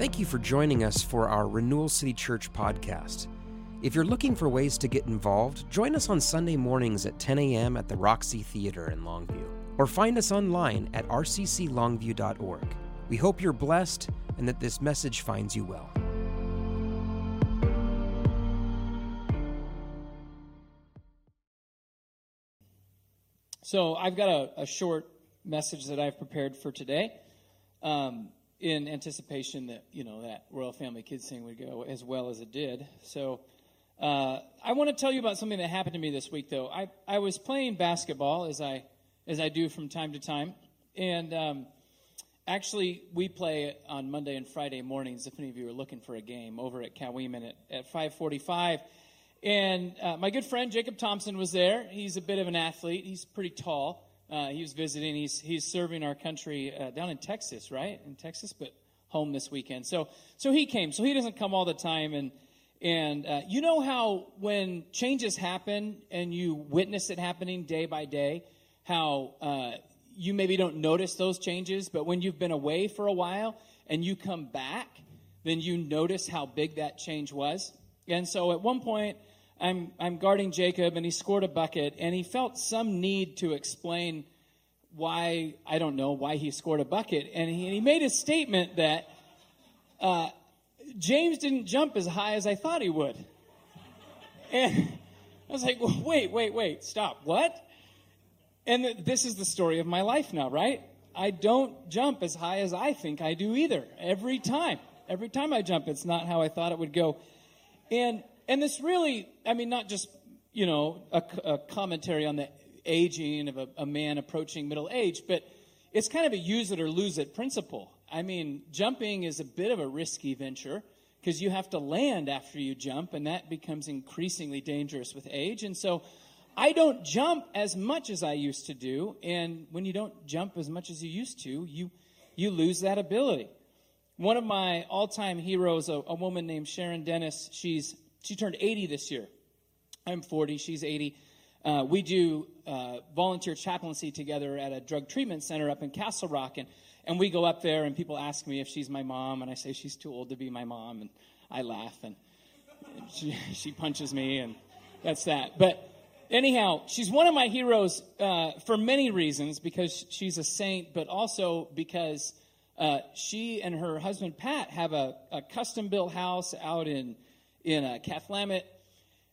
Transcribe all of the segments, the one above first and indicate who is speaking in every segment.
Speaker 1: Thank you for joining us for our Renewal City Church podcast. If you're looking for ways to get involved, join us on Sunday mornings at 10 a.m. at the Roxy Theater in Longview, or find us online at rcclongview.org. We hope you're blessed and that this message finds you well.
Speaker 2: So, I've got a, a short message that I've prepared for today. Um, in anticipation that you know that Royal Family Kids thing would go as well as it did. So uh, I want to tell you about something that happened to me this week, though. I, I was playing basketball as I as I do from time to time, and um, actually we play on Monday and Friday mornings. If any of you are looking for a game over at Coweeman at, at 5:45. And uh, my good friend Jacob Thompson was there. He's a bit of an athlete. He's pretty tall. Uh, he was visiting. He's he's serving our country uh, down in Texas, right? In Texas, but home this weekend. So so he came. So he doesn't come all the time. And and uh, you know how when changes happen and you witness it happening day by day, how uh, you maybe don't notice those changes, but when you've been away for a while and you come back, then you notice how big that change was. And so at one point I'm, I'm guarding Jacob, and he scored a bucket, and he felt some need to explain why, I don't know, why he scored a bucket. And he, and he made a statement that uh, James didn't jump as high as I thought he would. And I was like, wait, wait, wait, stop. What? And th- this is the story of my life now, right? I don't jump as high as I think I do either. Every time. Every time I jump, it's not how I thought it would go. And and this really, I mean, not just, you know, a, a commentary on the aging of a, a man approaching middle age, but it's kind of a use it or lose it principle. I mean, jumping is a bit of a risky venture because you have to land after you jump, and that becomes increasingly dangerous with age. And so I don't jump as much as I used to do. And when you don't jump as much as you used to, you, you lose that ability. One of my all time heroes, a, a woman named Sharon Dennis, she's she turned 80 this year. I'm 40, she's 80. Uh, we do uh, volunteer chaplaincy together at a drug treatment center up in Castle Rock. And, and we go up there, and people ask me if she's my mom, and I say she's too old to be my mom. And I laugh, and, and she, she punches me, and that's that. But anyhow, she's one of my heroes uh, for many reasons because she's a saint, but also because uh, she and her husband Pat have a, a custom built house out in in uh, Cathlamet,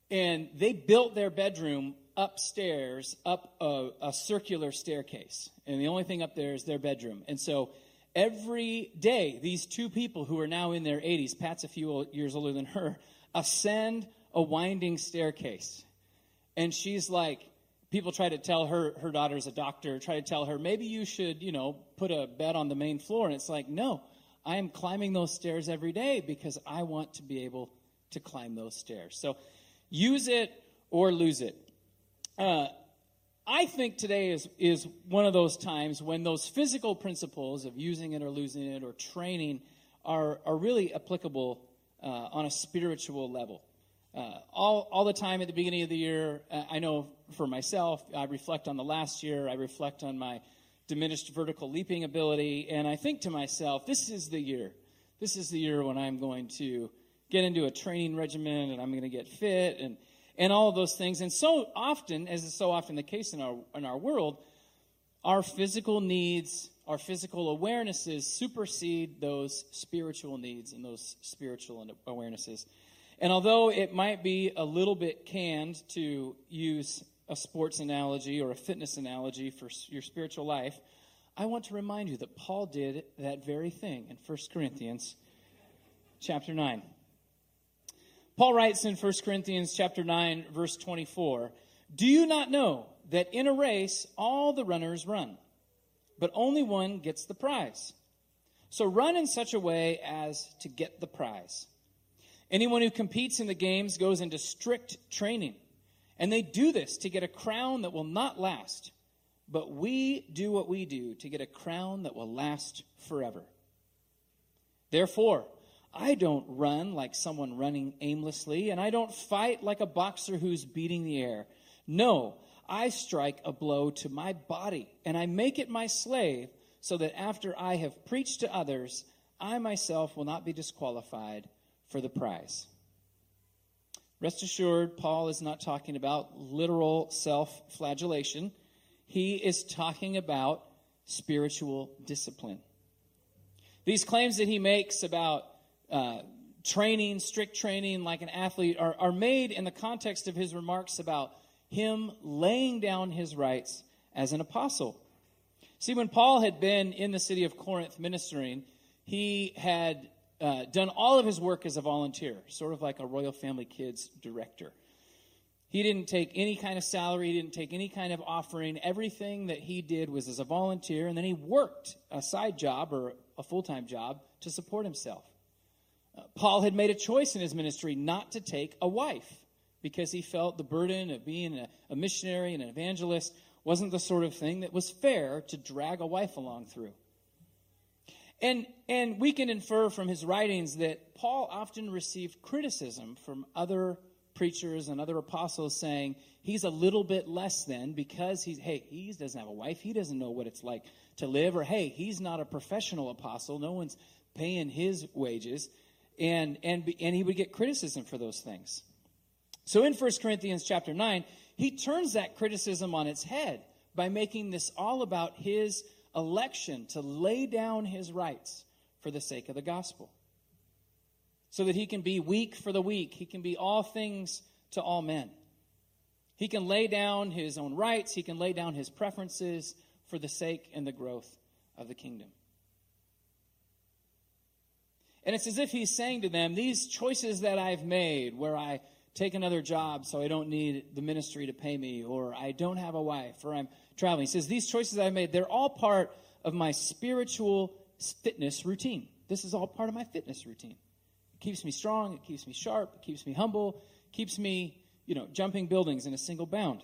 Speaker 2: and they built their bedroom upstairs up a, a, circular staircase. And the only thing up there is their bedroom. And so every day, these two people who are now in their 80s, Pat's a few years older than her, ascend a winding staircase. And she's like, people try to tell her, her daughter's a doctor, try to tell her, maybe you should, you know, put a bed on the main floor. And it's like, no, I am climbing those stairs every day because I want to be able to climb those stairs. So use it or lose it. Uh, I think today is, is one of those times when those physical principles of using it or losing it or training are, are really applicable uh, on a spiritual level. Uh, all, all the time at the beginning of the year, uh, I know for myself, I reflect on the last year, I reflect on my diminished vertical leaping ability, and I think to myself, this is the year. This is the year when I'm going to get into a training regimen and I'm going to get fit and, and all those things. And so often, as is so often the case in our, in our world, our physical needs, our physical awarenesses supersede those spiritual needs and those spiritual awarenesses. And although it might be a little bit canned to use a sports analogy or a fitness analogy for your spiritual life, I want to remind you that Paul did that very thing in 1 Corinthians chapter 9. Paul writes in 1 Corinthians chapter 9 verse 24, "Do you not know that in a race all the runners run, but only one gets the prize? So run in such a way as to get the prize. Anyone who competes in the games goes into strict training, and they do this to get a crown that will not last. But we do what we do to get a crown that will last forever. Therefore, I don't run like someone running aimlessly, and I don't fight like a boxer who's beating the air. No, I strike a blow to my body, and I make it my slave, so that after I have preached to others, I myself will not be disqualified for the prize. Rest assured, Paul is not talking about literal self flagellation. He is talking about spiritual discipline. These claims that he makes about uh, training, strict training like an athlete, are, are made in the context of his remarks about him laying down his rights as an apostle. See, when Paul had been in the city of Corinth ministering, he had uh, done all of his work as a volunteer, sort of like a Royal Family Kids director. He didn't take any kind of salary, he didn't take any kind of offering. Everything that he did was as a volunteer, and then he worked a side job or a full time job to support himself. Paul had made a choice in his ministry not to take a wife because he felt the burden of being a, a missionary and an evangelist wasn't the sort of thing that was fair to drag a wife along through. And, and we can infer from his writings that Paul often received criticism from other preachers and other apostles saying he's a little bit less than because he's, hey, he doesn't have a wife. He doesn't know what it's like to live. Or, hey, he's not a professional apostle. No one's paying his wages. And, and, and he would get criticism for those things. So in 1 Corinthians chapter 9, he turns that criticism on its head by making this all about his election to lay down his rights for the sake of the gospel. So that he can be weak for the weak, he can be all things to all men. He can lay down his own rights, he can lay down his preferences for the sake and the growth of the kingdom. And it's as if he's saying to them, These choices that I've made, where I take another job so I don't need the ministry to pay me, or I don't have a wife, or I'm traveling. He says, These choices I've made, they're all part of my spiritual fitness routine. This is all part of my fitness routine. It keeps me strong, it keeps me sharp, it keeps me humble, keeps me, you know, jumping buildings in a single bound.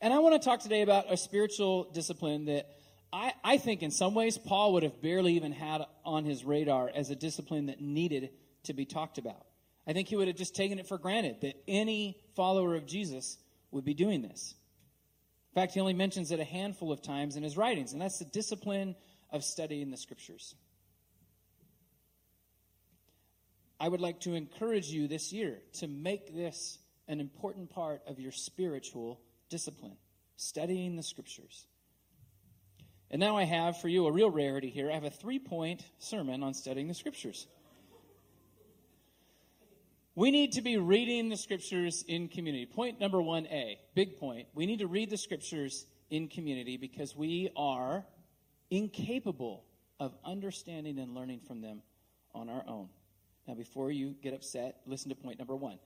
Speaker 2: And I want to talk today about a spiritual discipline that I, I think in some ways Paul would have barely even had on his radar as a discipline that needed to be talked about. I think he would have just taken it for granted that any follower of Jesus would be doing this. In fact, he only mentions it a handful of times in his writings, and that's the discipline of studying the scriptures. I would like to encourage you this year to make this an important part of your spiritual discipline, studying the scriptures. And now I have for you a real rarity here. I have a three point sermon on studying the scriptures. We need to be reading the scriptures in community. Point number 1A, big point. We need to read the scriptures in community because we are incapable of understanding and learning from them on our own. Now, before you get upset, listen to point number one.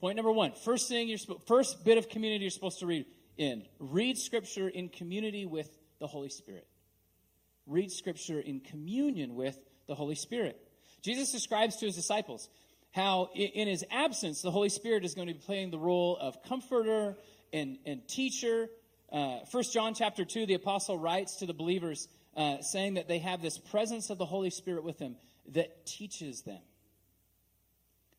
Speaker 2: Point number one: first thing you're first bit of community you're supposed to read in read scripture in community with the Holy Spirit. Read scripture in communion with the Holy Spirit. Jesus describes to his disciples how in his absence, the Holy Spirit is going to be playing the role of comforter and, and teacher. Uh, 1 John chapter 2, the apostle writes to the believers uh, saying that they have this presence of the Holy Spirit with them that teaches them.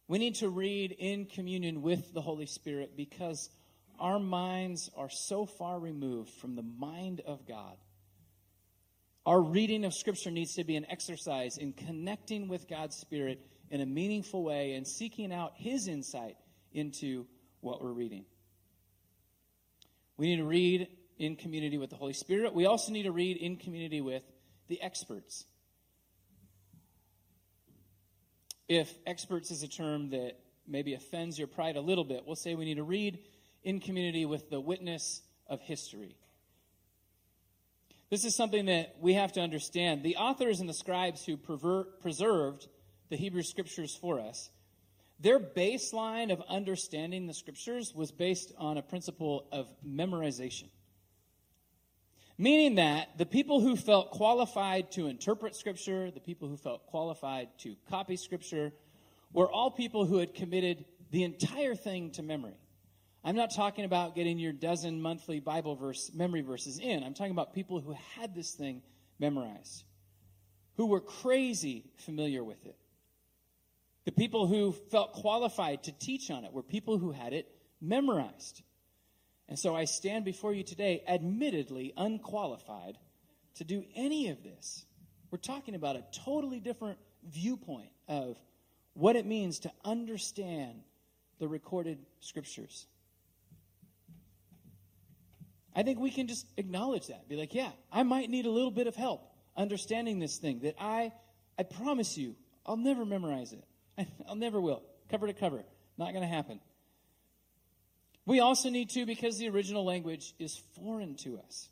Speaker 2: We need to read in communion with the Holy Spirit because our minds are so far removed from the mind of God. Our reading of Scripture needs to be an exercise in connecting with God's Spirit in a meaningful way and seeking out His insight into what we're reading. We need to read in community with the Holy Spirit. We also need to read in community with the experts. If experts is a term that maybe offends your pride a little bit, we'll say we need to read in community with the witness of history. This is something that we have to understand. The authors and the scribes who preserved the Hebrew scriptures for us, their baseline of understanding the scriptures was based on a principle of memorization. Meaning that the people who felt qualified to interpret scripture, the people who felt qualified to copy scripture, were all people who had committed the entire thing to memory. I'm not talking about getting your dozen monthly Bible verse memory verses in. I'm talking about people who had this thing memorized, who were crazy familiar with it. The people who felt qualified to teach on it were people who had it memorized. And so I stand before you today, admittedly unqualified to do any of this. We're talking about a totally different viewpoint of what it means to understand the recorded scriptures. I think we can just acknowledge that. Be like, yeah, I might need a little bit of help understanding this thing that I I promise you, I'll never memorize it. I'll never will. Cover to cover. Not going to happen. We also need to because the original language is foreign to us.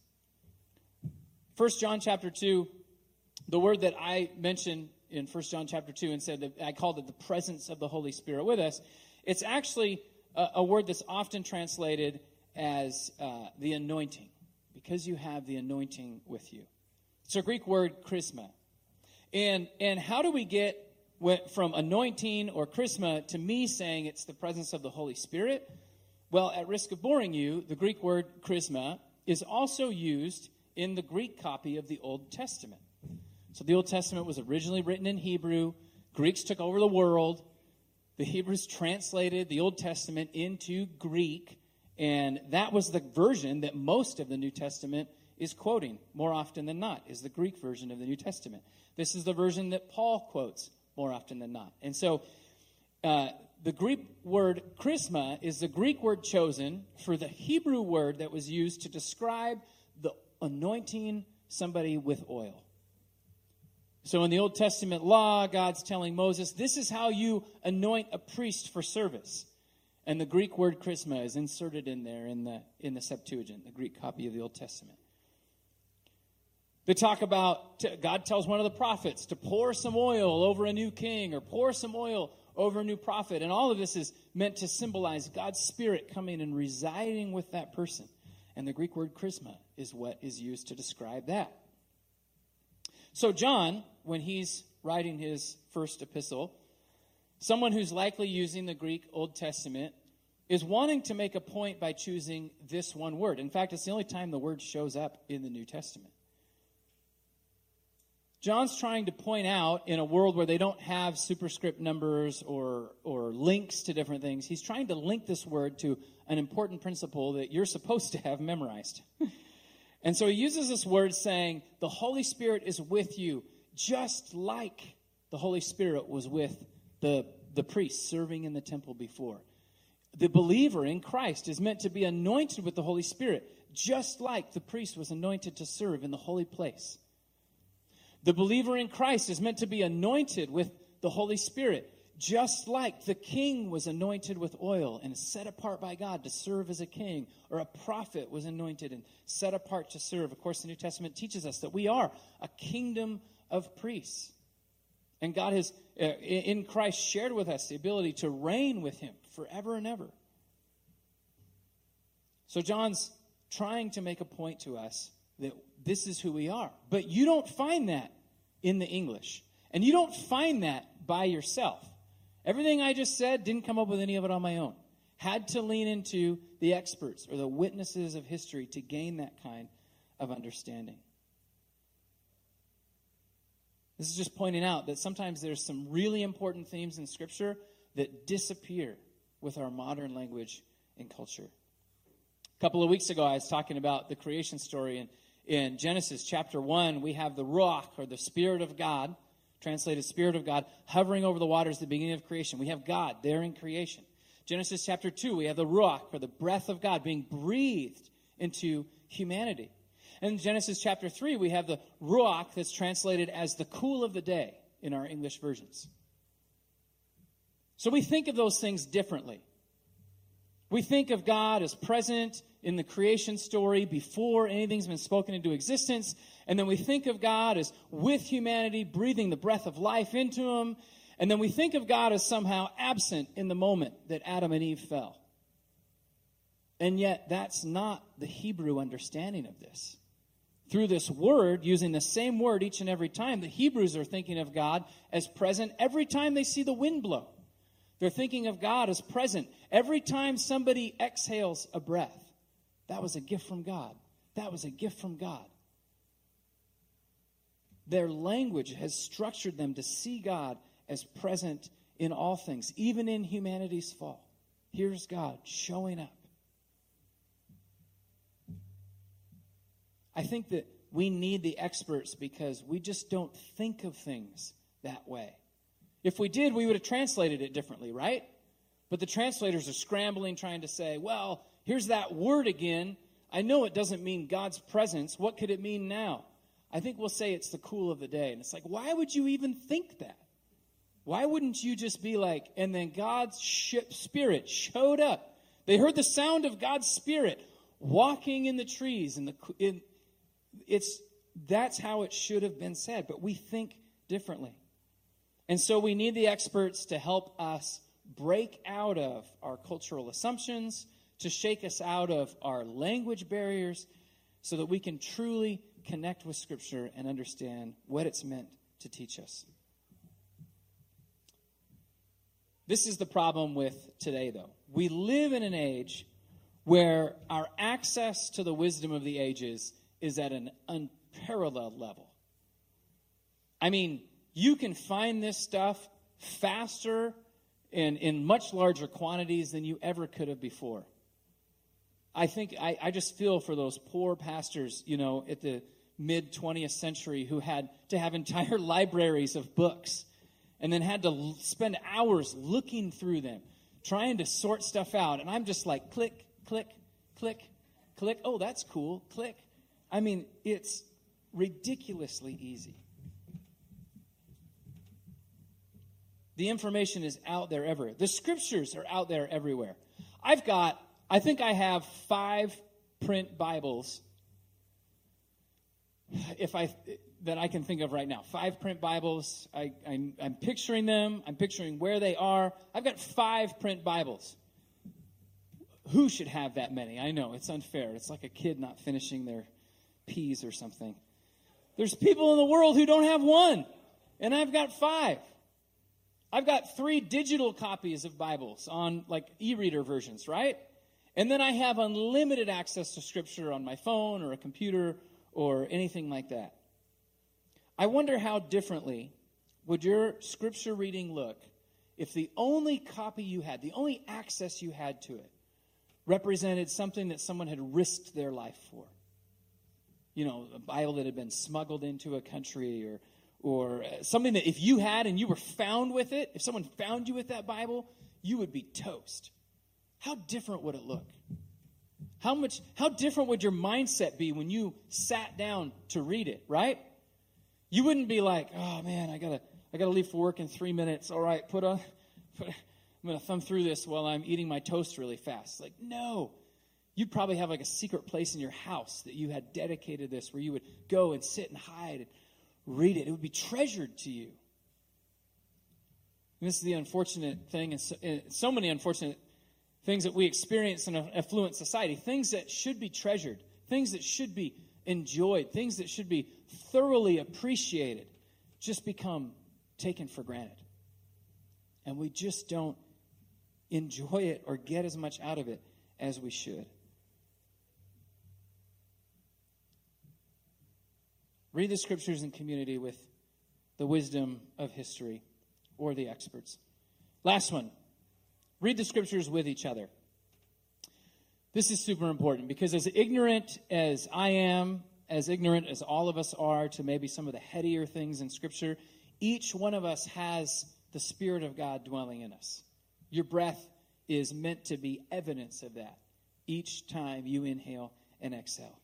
Speaker 2: 1 John chapter 2, the word that I mentioned in 1 John chapter 2 and said that I called it the presence of the Holy Spirit with us, it's actually a, a word that's often translated as uh, the anointing, because you have the anointing with you. It's a Greek word, chrisma. And, and how do we get from anointing or chrisma to me saying it's the presence of the Holy Spirit? Well, at risk of boring you, the Greek word chrisma is also used in the Greek copy of the Old Testament. So the Old Testament was originally written in Hebrew. Greeks took over the world. The Hebrews translated the Old Testament into Greek, and that was the version that most of the New Testament is quoting more often than not, is the Greek version of the New Testament. This is the version that Paul quotes more often than not. And so uh, the Greek word chrisma is the Greek word chosen for the Hebrew word that was used to describe the anointing somebody with oil. So in the Old Testament law, God's telling Moses, this is how you anoint a priest for service. And the Greek word chrisma is inserted in there in the, in the Septuagint, the Greek copy of the Old Testament. They talk about, God tells one of the prophets to pour some oil over a new king or pour some oil over a new prophet. And all of this is meant to symbolize God's Spirit coming and residing with that person. And the Greek word chrisma is what is used to describe that. So, John, when he's writing his first epistle, someone who's likely using the Greek Old Testament is wanting to make a point by choosing this one word. In fact, it's the only time the word shows up in the New Testament. John's trying to point out in a world where they don't have superscript numbers or, or links to different things, he's trying to link this word to an important principle that you're supposed to have memorized. and so he uses this word saying, The Holy Spirit is with you, just like the Holy Spirit was with the, the priest serving in the temple before. The believer in Christ is meant to be anointed with the Holy Spirit, just like the priest was anointed to serve in the holy place. The believer in Christ is meant to be anointed with the Holy Spirit, just like the king was anointed with oil and set apart by God to serve as a king, or a prophet was anointed and set apart to serve. Of course, the New Testament teaches us that we are a kingdom of priests. And God has, uh, in Christ, shared with us the ability to reign with Him forever and ever. So, John's trying to make a point to us that this is who we are. But you don't find that in the English. And you don't find that by yourself. Everything I just said didn't come up with any of it on my own. Had to lean into the experts or the witnesses of history to gain that kind of understanding. This is just pointing out that sometimes there's some really important themes in Scripture that disappear with our modern language and culture. A couple of weeks ago, I was talking about the creation story, and in Genesis chapter 1, we have the Ruach, or the Spirit of God, translated Spirit of God, hovering over the waters at the beginning of creation. We have God there in creation. Genesis chapter 2, we have the Ruach, or the breath of God, being breathed into humanity. And in Genesis chapter 3, we have the Ruach that's translated as the cool of the day in our English versions. So we think of those things differently. We think of God as present in the creation story before anything's been spoken into existence. And then we think of God as with humanity, breathing the breath of life into him. And then we think of God as somehow absent in the moment that Adam and Eve fell. And yet, that's not the Hebrew understanding of this. Through this word, using the same word each and every time, the Hebrews are thinking of God as present every time they see the wind blow. They're thinking of God as present every time somebody exhales a breath. That was a gift from God. That was a gift from God. Their language has structured them to see God as present in all things, even in humanity's fall. Here's God showing up. I think that we need the experts because we just don't think of things that way. If we did, we would have translated it differently, right? But the translators are scrambling, trying to say, well, here's that word again. I know it doesn't mean God's presence. What could it mean now? I think we'll say it's the cool of the day. And it's like, why would you even think that? Why wouldn't you just be like, and then God's spirit showed up? They heard the sound of God's spirit walking in the trees. And the, in, it's, that's how it should have been said, but we think differently. And so we need the experts to help us break out of our cultural assumptions, to shake us out of our language barriers, so that we can truly connect with Scripture and understand what it's meant to teach us. This is the problem with today, though. We live in an age where our access to the wisdom of the ages is at an unparalleled level. I mean, you can find this stuff faster and in much larger quantities than you ever could have before. I think I, I just feel for those poor pastors, you know, at the mid 20th century who had to have entire libraries of books and then had to spend hours looking through them, trying to sort stuff out. And I'm just like, click, click, click, click. Oh, that's cool. Click. I mean, it's ridiculously easy. The information is out there everywhere. The scriptures are out there everywhere. I've got, I think I have five print Bibles if I that I can think of right now. Five print Bibles. I, I'm, I'm picturing them. I'm picturing where they are. I've got five print Bibles. Who should have that many? I know it's unfair. It's like a kid not finishing their peas or something. There's people in the world who don't have one, and I've got five. I've got three digital copies of Bibles on like e reader versions, right? And then I have unlimited access to Scripture on my phone or a computer or anything like that. I wonder how differently would your scripture reading look if the only copy you had, the only access you had to it, represented something that someone had risked their life for? You know, a Bible that had been smuggled into a country or or uh, something that if you had and you were found with it, if someone found you with that Bible, you would be toast. How different would it look? How much how different would your mindset be when you sat down to read it, right? You wouldn't be like, "Oh man, I got to I got to leave for work in 3 minutes. All right, put on put, I'm going to thumb through this while I'm eating my toast really fast." Like, no. You'd probably have like a secret place in your house that you had dedicated this where you would go and sit and hide and read it. It would be treasured to you. And this is the unfortunate thing, and so, so many unfortunate things that we experience in an affluent society, things that should be treasured, things that should be enjoyed, things that should be thoroughly appreciated, just become taken for granted. And we just don't enjoy it or get as much out of it as we should. Read the scriptures in community with the wisdom of history or the experts. Last one Read the scriptures with each other. This is super important because, as ignorant as I am, as ignorant as all of us are to maybe some of the headier things in Scripture, each one of us has the Spirit of God dwelling in us. Your breath is meant to be evidence of that each time you inhale and exhale.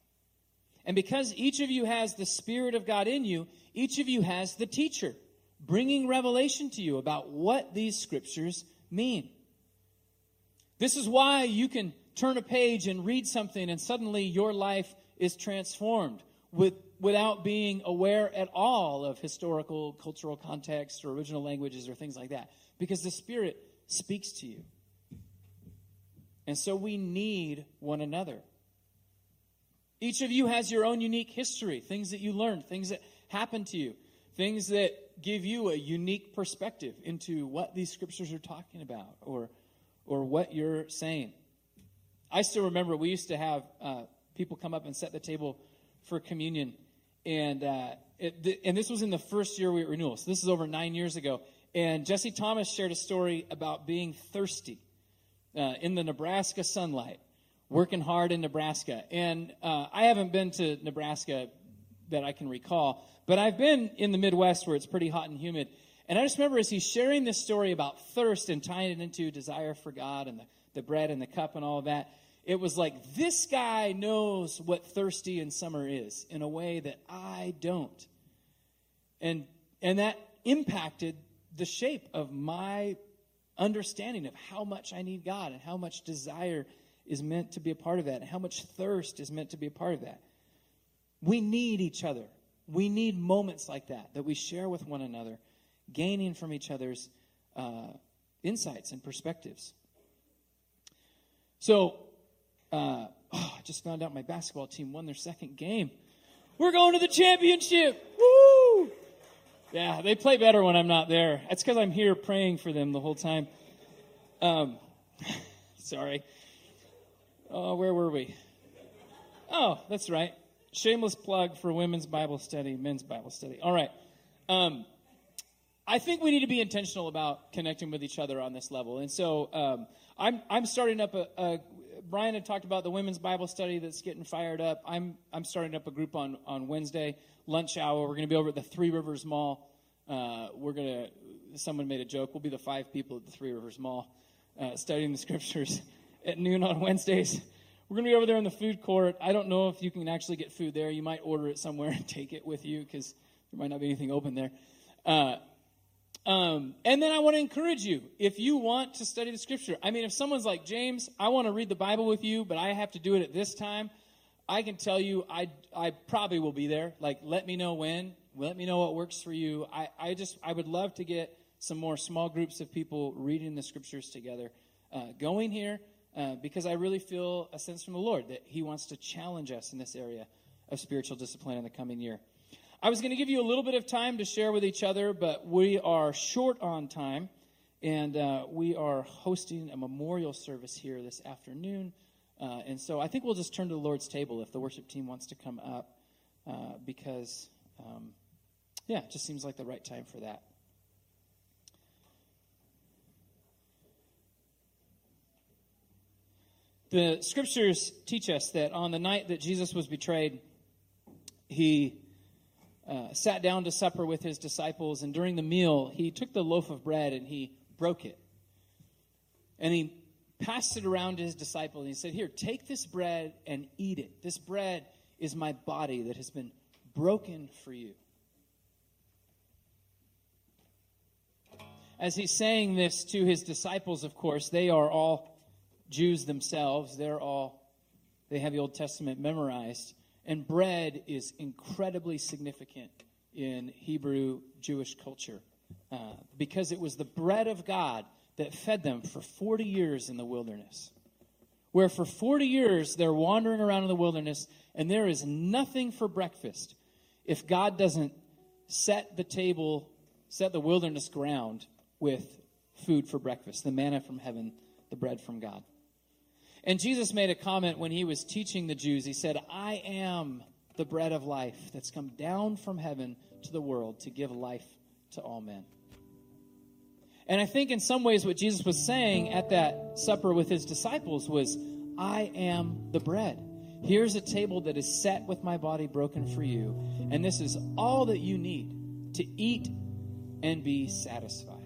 Speaker 2: And because each of you has the Spirit of God in you, each of you has the teacher bringing revelation to you about what these Scriptures mean. This is why you can turn a page and read something and suddenly your life is transformed with, without being aware at all of historical, cultural context or original languages or things like that. Because the Spirit speaks to you. And so we need one another. Each of you has your own unique history, things that you learned, things that happened to you, things that give you a unique perspective into what these scriptures are talking about or or what you're saying. I still remember we used to have uh, people come up and set the table for communion, and uh, it, th- and this was in the first year we were at renewal. So this is over nine years ago. And Jesse Thomas shared a story about being thirsty uh, in the Nebraska sunlight, working hard in Nebraska. And uh, I haven't been to Nebraska that I can recall. But I've been in the Midwest where it's pretty hot and humid. And I just remember as he's sharing this story about thirst and tying it into desire for God and the, the bread and the cup and all of that, it was like this guy knows what thirsty in summer is in a way that I don't. And and that impacted the shape of my understanding of how much I need God and how much desire is meant to be a part of that how much thirst is meant to be a part of that. We need each other. We need moments like that that we share with one another, gaining from each other's uh, insights and perspectives. So, uh, oh, I just found out my basketball team won their second game. We're going to the championship. Woo! Yeah, they play better when I'm not there. That's because I'm here praying for them the whole time. Um, sorry. Oh, where were we? Oh, that's right. Shameless plug for women's Bible study, men's Bible study. All right. Um, I think we need to be intentional about connecting with each other on this level. And so um, I'm, I'm starting up a, a, Brian had talked about the women's Bible study that's getting fired up. I'm, I'm starting up a group on, on Wednesday, lunch hour. We're going to be over at the Three Rivers Mall. Uh, we're going to, someone made a joke, we'll be the five people at the Three Rivers Mall uh, studying the scriptures at noon on Wednesdays. We're going to be over there in the food court. I don't know if you can actually get food there. You might order it somewhere and take it with you because there might not be anything open there. Uh, um, and then I want to encourage you if you want to study the scripture. I mean, if someone's like, James, I want to read the Bible with you, but I have to do it at this time, I can tell you I, I probably will be there. Like, let me know when. Let me know what works for you. I, I just, I would love to get some more small groups of people reading the scriptures together uh, going here uh, because I really feel a sense from the Lord that He wants to challenge us in this area of spiritual discipline in the coming year. I was going to give you a little bit of time to share with each other, but we are short on time, and uh, we are hosting a memorial service here this afternoon. Uh, and so I think we'll just turn to the Lord's table if the worship team wants to come up, uh, because, um, yeah, it just seems like the right time for that. The scriptures teach us that on the night that Jesus was betrayed, he uh, sat down to supper with his disciples, and during the meal, he took the loaf of bread and he broke it. And he passed it around to his disciples, and he said, Here, take this bread and eat it. This bread is my body that has been broken for you. As he's saying this to his disciples, of course, they are all Jews themselves, they're all, they have the Old Testament memorized. And bread is incredibly significant in Hebrew Jewish culture uh, because it was the bread of God that fed them for 40 years in the wilderness. Where for 40 years they're wandering around in the wilderness and there is nothing for breakfast if God doesn't set the table, set the wilderness ground with food for breakfast, the manna from heaven, the bread from God. And Jesus made a comment when he was teaching the Jews. He said, I am the bread of life that's come down from heaven to the world to give life to all men. And I think in some ways what Jesus was saying at that supper with his disciples was, I am the bread. Here's a table that is set with my body broken for you. And this is all that you need to eat and be satisfied.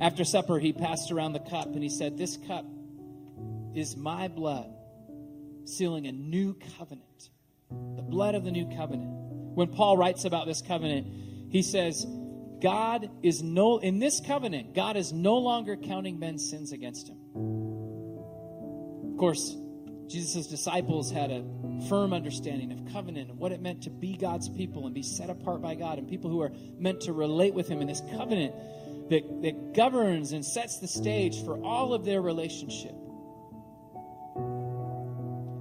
Speaker 2: After supper, he passed around the cup and he said, This cup is my blood, sealing a new covenant. The blood of the new covenant. When Paul writes about this covenant, he says, God is no, in this covenant, God is no longer counting men's sins against him. Of course, Jesus' disciples had a firm understanding of covenant and what it meant to be God's people and be set apart by God and people who are meant to relate with Him in this covenant that, that governs and sets the stage for all of their relationship.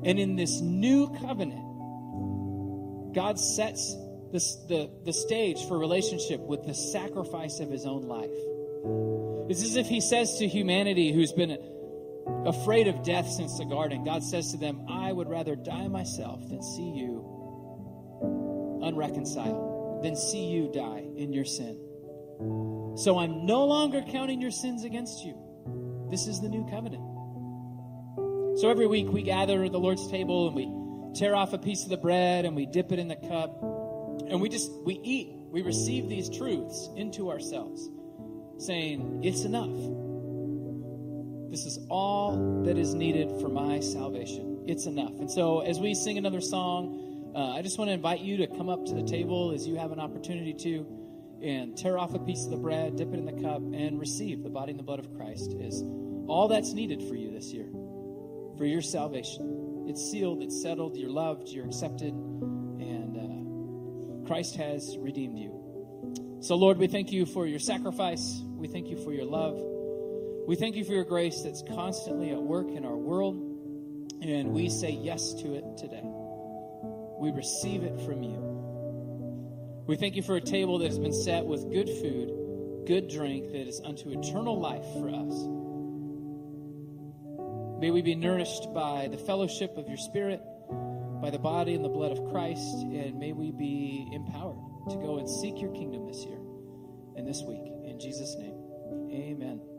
Speaker 2: And in this new covenant, God sets the, the stage for relationship with the sacrifice of his own life. It's as if he says to humanity who's been afraid of death since the garden, God says to them, I would rather die myself than see you unreconciled, than see you die in your sin. So I'm no longer counting your sins against you. This is the new covenant. So every week we gather at the Lord's table and we tear off a piece of the bread and we dip it in the cup. And we just we eat we receive these truths into ourselves saying it's enough. This is all that is needed for my salvation. It's enough. And so as we sing another song uh, i just want to invite you to come up to the table as you have an opportunity to and tear off a piece of the bread dip it in the cup and receive the body and the blood of christ is all that's needed for you this year for your salvation it's sealed it's settled you're loved you're accepted and uh, Christ has redeemed you. So, Lord, we thank you for your sacrifice. We thank you for your love. We thank you for your grace that's constantly at work in our world. And we say yes to it today. We receive it from you. We thank you for a table that has been set with good food, good drink that is unto eternal life for us. May we be nourished by the fellowship of your Spirit, by the body and the blood of Christ, and may we be empowered to go and seek your kingdom this year and this week. In Jesus' name, amen.